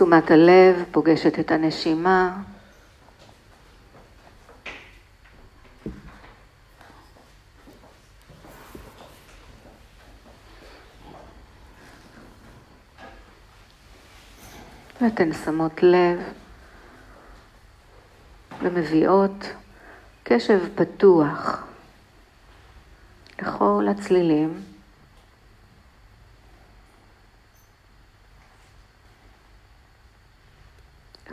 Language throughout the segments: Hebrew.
תשומת הלב פוגשת את הנשימה. ואתן שמות לב ומביאות קשב פתוח לכל הצלילים.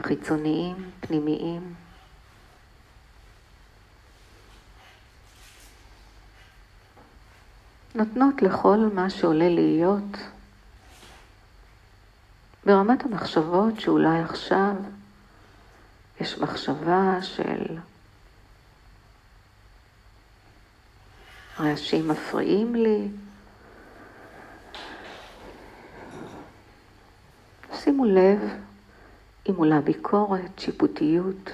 חיצוניים, פנימיים. נותנות לכל מה שעולה להיות ברמת המחשבות שאולי עכשיו יש מחשבה של רעשים מפריעים לי. שימו לב אם עולה ביקורת, שיפוטיות.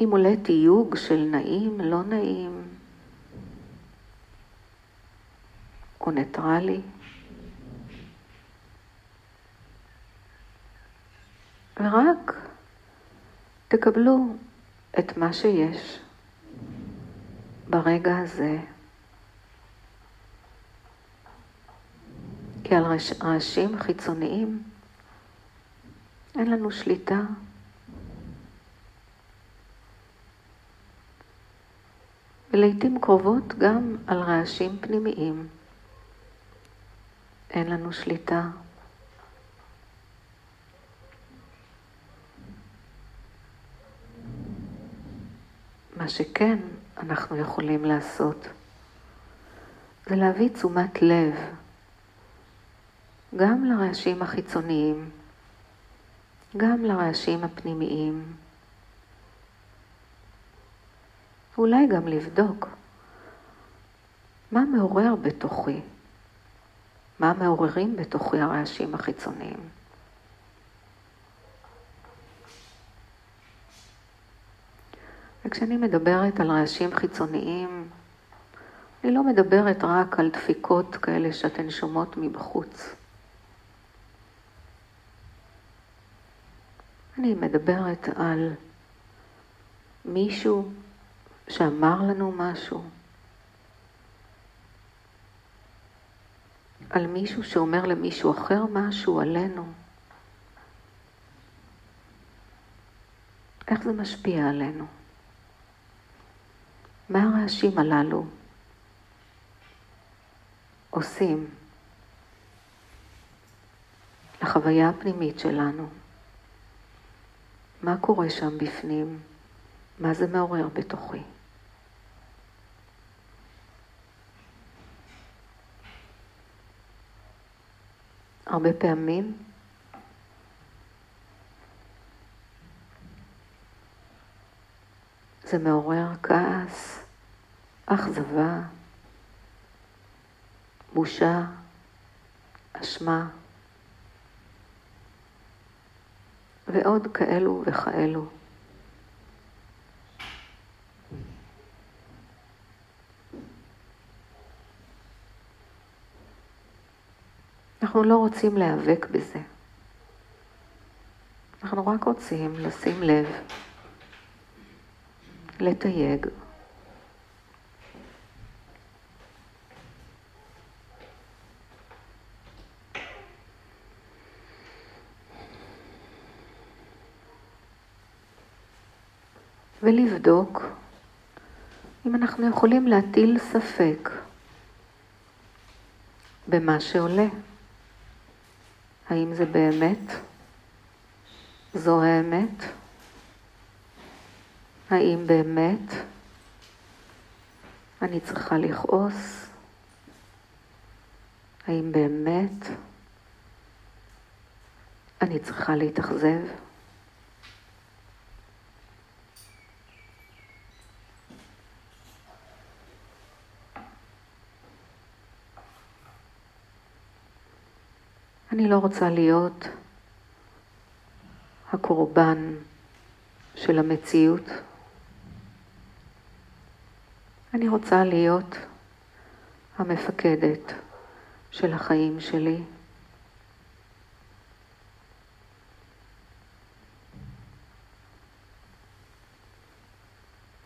אם עולה תיוג של נעים, לא נעים, או ניטרלי. ורק תקבלו את מה שיש ברגע הזה. כי על רעשים חיצוניים אין לנו שליטה. ולעיתים קרובות גם על רעשים פנימיים אין לנו שליטה. מה שכן אנחנו יכולים לעשות זה להביא תשומת לב גם לרעשים החיצוניים, גם לרעשים הפנימיים. ואולי גם לבדוק מה מעורר בתוכי, מה מעוררים בתוכי הרעשים החיצוניים. וכשאני מדברת על רעשים חיצוניים, אני לא מדברת רק על דפיקות כאלה שאתן שומעות מבחוץ. אני מדברת על מישהו שאמר לנו משהו, על מישהו שאומר למישהו אחר משהו עלינו. איך זה משפיע עלינו? מה הרעשים הללו עושים לחוויה הפנימית שלנו? מה קורה שם בפנים? מה זה מעורר בתוכי? הרבה פעמים זה מעורר כעס, אכזבה, בושה, אשמה. ועוד כאלו וכאלו. אנחנו לא רוצים להיאבק בזה. אנחנו רק רוצים לשים לב, לתייג, ולבדוק אם אנחנו יכולים להטיל ספק במה שעולה. האם זה באמת? זו האמת? האם באמת אני צריכה לכעוס? האם באמת אני צריכה להתאכזב? אני לא רוצה להיות הקורבן של המציאות. אני רוצה להיות המפקדת, של החיים שלי.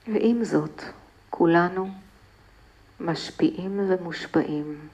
ועם זאת, כולנו משפיעים ומושפעים.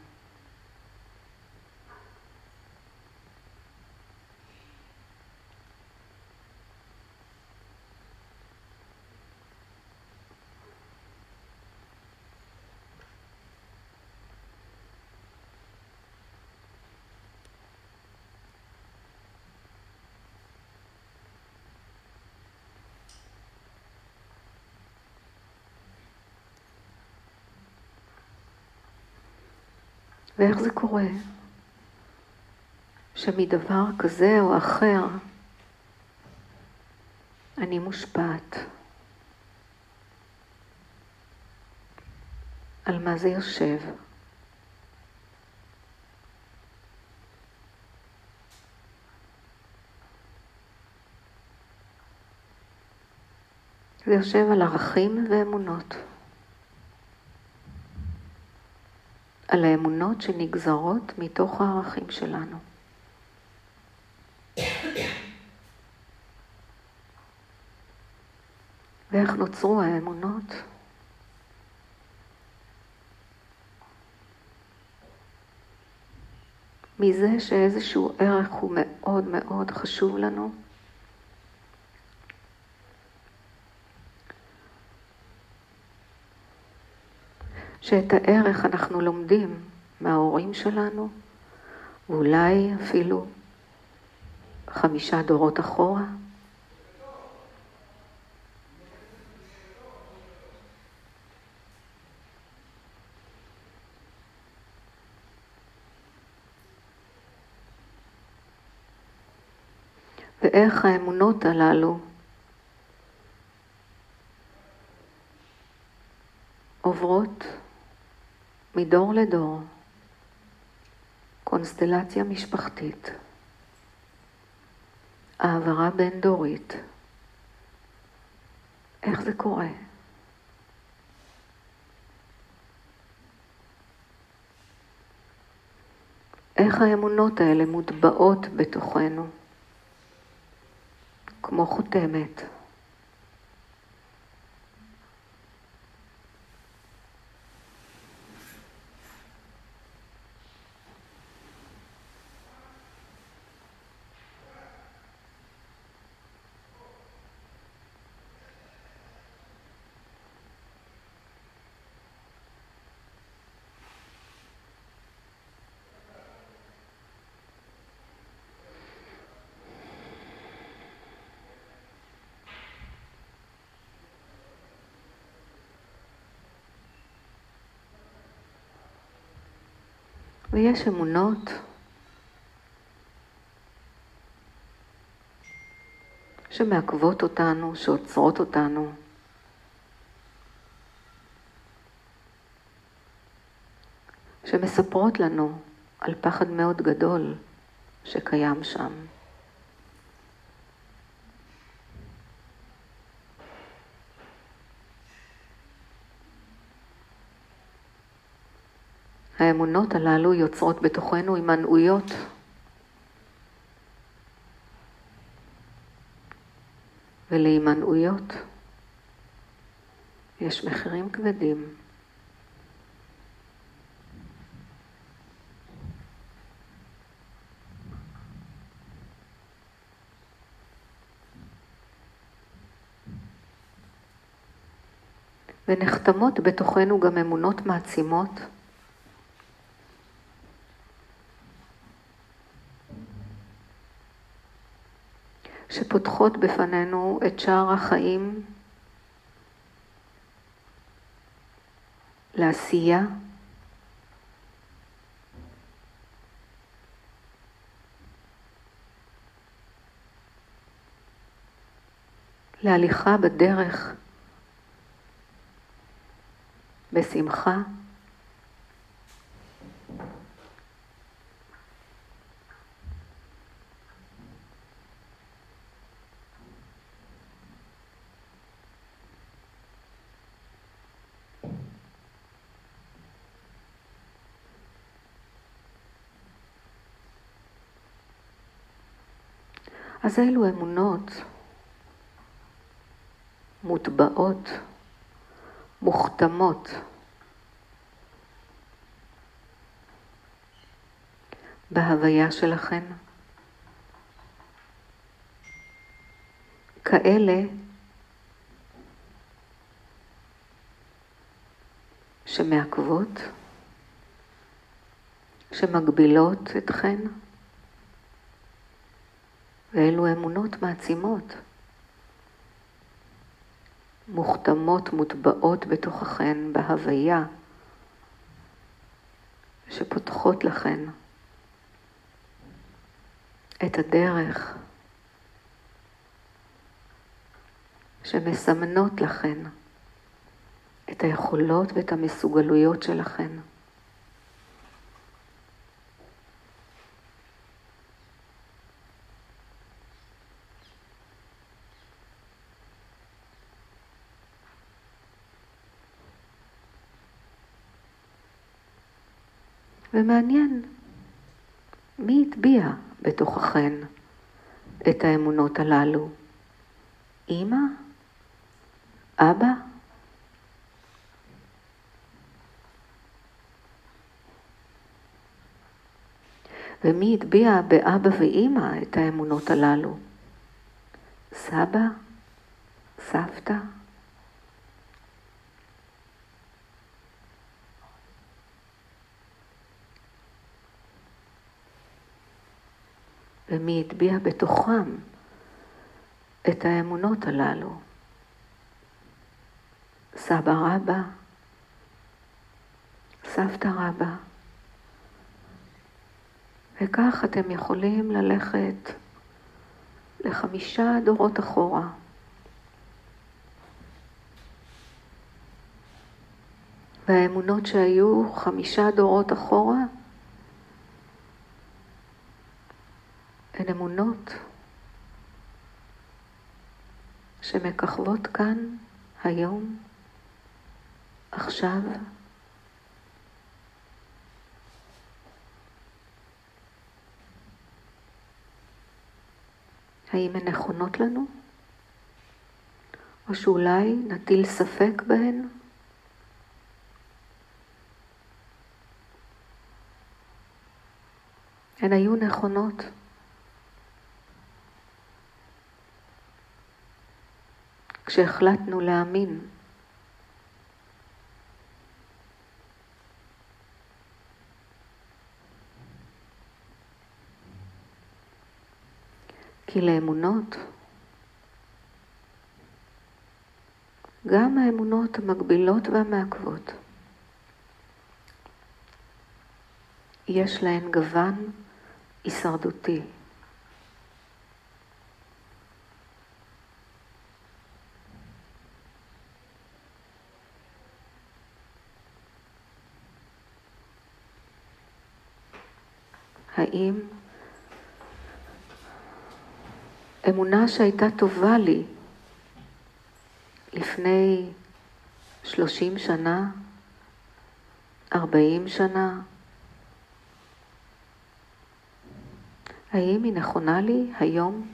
ואיך זה קורה? שמדבר כזה או אחר אני מושפעת. על מה זה יושב? זה יושב על ערכים ואמונות. על האמונות שנגזרות מתוך הערכים שלנו. ואיך נוצרו האמונות? מזה שאיזשהו ערך הוא מאוד מאוד חשוב לנו, שאת הערך אנחנו לומדים מההורים שלנו, ואולי אפילו חמישה דורות אחורה. ואיך האמונות הללו עוברות מדור לדור, קונסטלציה משפחתית, העברה בין דורית. איך זה קורה? איך האמונות האלה מוטבעות בתוכנו, כמו חותמת. ויש אמונות שמעכבות אותנו, שעוצרות אותנו. שמספרות לנו על פחד מאוד גדול שקיים שם. האמונות הללו יוצרות בתוכנו הימנעויות. ולהימנעויות יש מחירים כבדים. ונחתמות בתוכנו גם אמונות מעצימות שפותחות בפנינו את שער החיים לעשייה, להליכה בדרך בשמחה. אז אלו אמונות מוטבעות, מוכתמות. בהוויה שלכן. כאלה שמעכבות, שמגבילות אתכן, ואלו אמונות מעצימות, מוכתמות, מוטבעות בתוככן בהוויה, שפותחות לכן את הדרך, שמסמנות לכן את היכולות ואת המסוגלויות שלכן. ומעניין מי הטביע בתוככן את האמונות הללו. אמא? אבא? ומי הטביע באבא ואימא את האמונות הללו? סבא? סבתא? ומי הטביע בתוכם את האמונות הללו. סבא רבא, סבתא רבא. וכך אתם יכולים ללכת לחמישה דורות אחורה. והאמונות שהיו חמישה דורות אחורה הן אמונות שמככבות כאן היום, עכשיו. האם הן נכונות לנו? או שאולי נטיל ספק בהן? הן היו נכונות. כשהחלטנו להאמין. כי לאמונות, גם האמונות המגבילות והמעכבות, יש להן גוון הישרדותי. האם אמונה שהייתה טובה לי לפני שלושים שנה, ארבעים שנה, האם היא נכונה לי היום?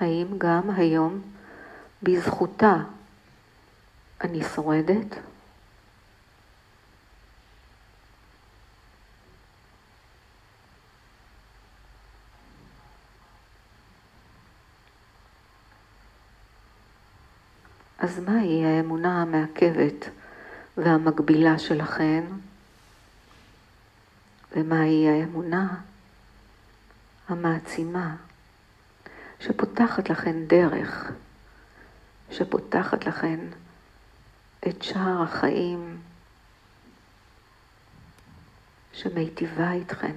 האם גם היום בזכותה אני שורדת? אז מהי האמונה המעכבת והמגבילה שלכן? ומהי האמונה המעצימה שפותחת לכן דרך, שפותחת לכן את שער החיים, שמיטיבה איתכן,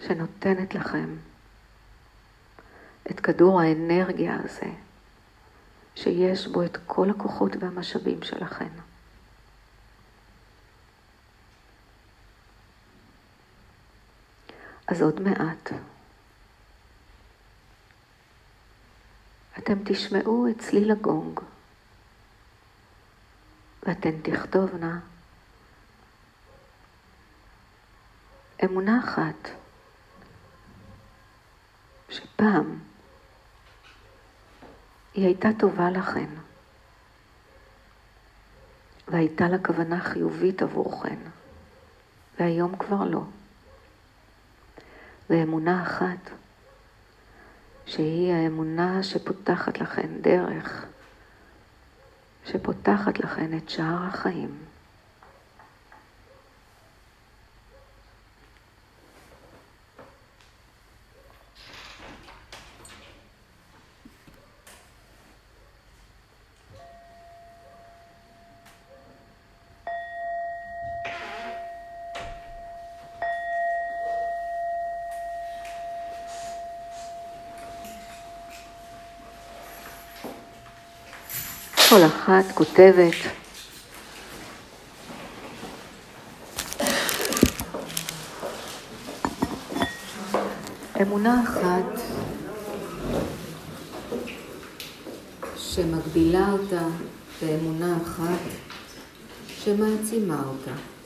שנותנת לכם את כדור האנרגיה הזה, שיש בו את כל הכוחות והמשאבים שלכם. אז עוד מעט. אתם תשמעו את צליל הגונג, ואתן תכתובנה אמונה אחת שפעם היא הייתה טובה לכן, והייתה לה כוונה חיובית עבורכן, והיום כבר לא. ואמונה אחת, שהיא האמונה שפותחת לכן דרך, שפותחת לכן את שער החיים. כל אחת כותבת אמונה אחת שמגבילה אותה ואמונה אחת שמעצימה אותה.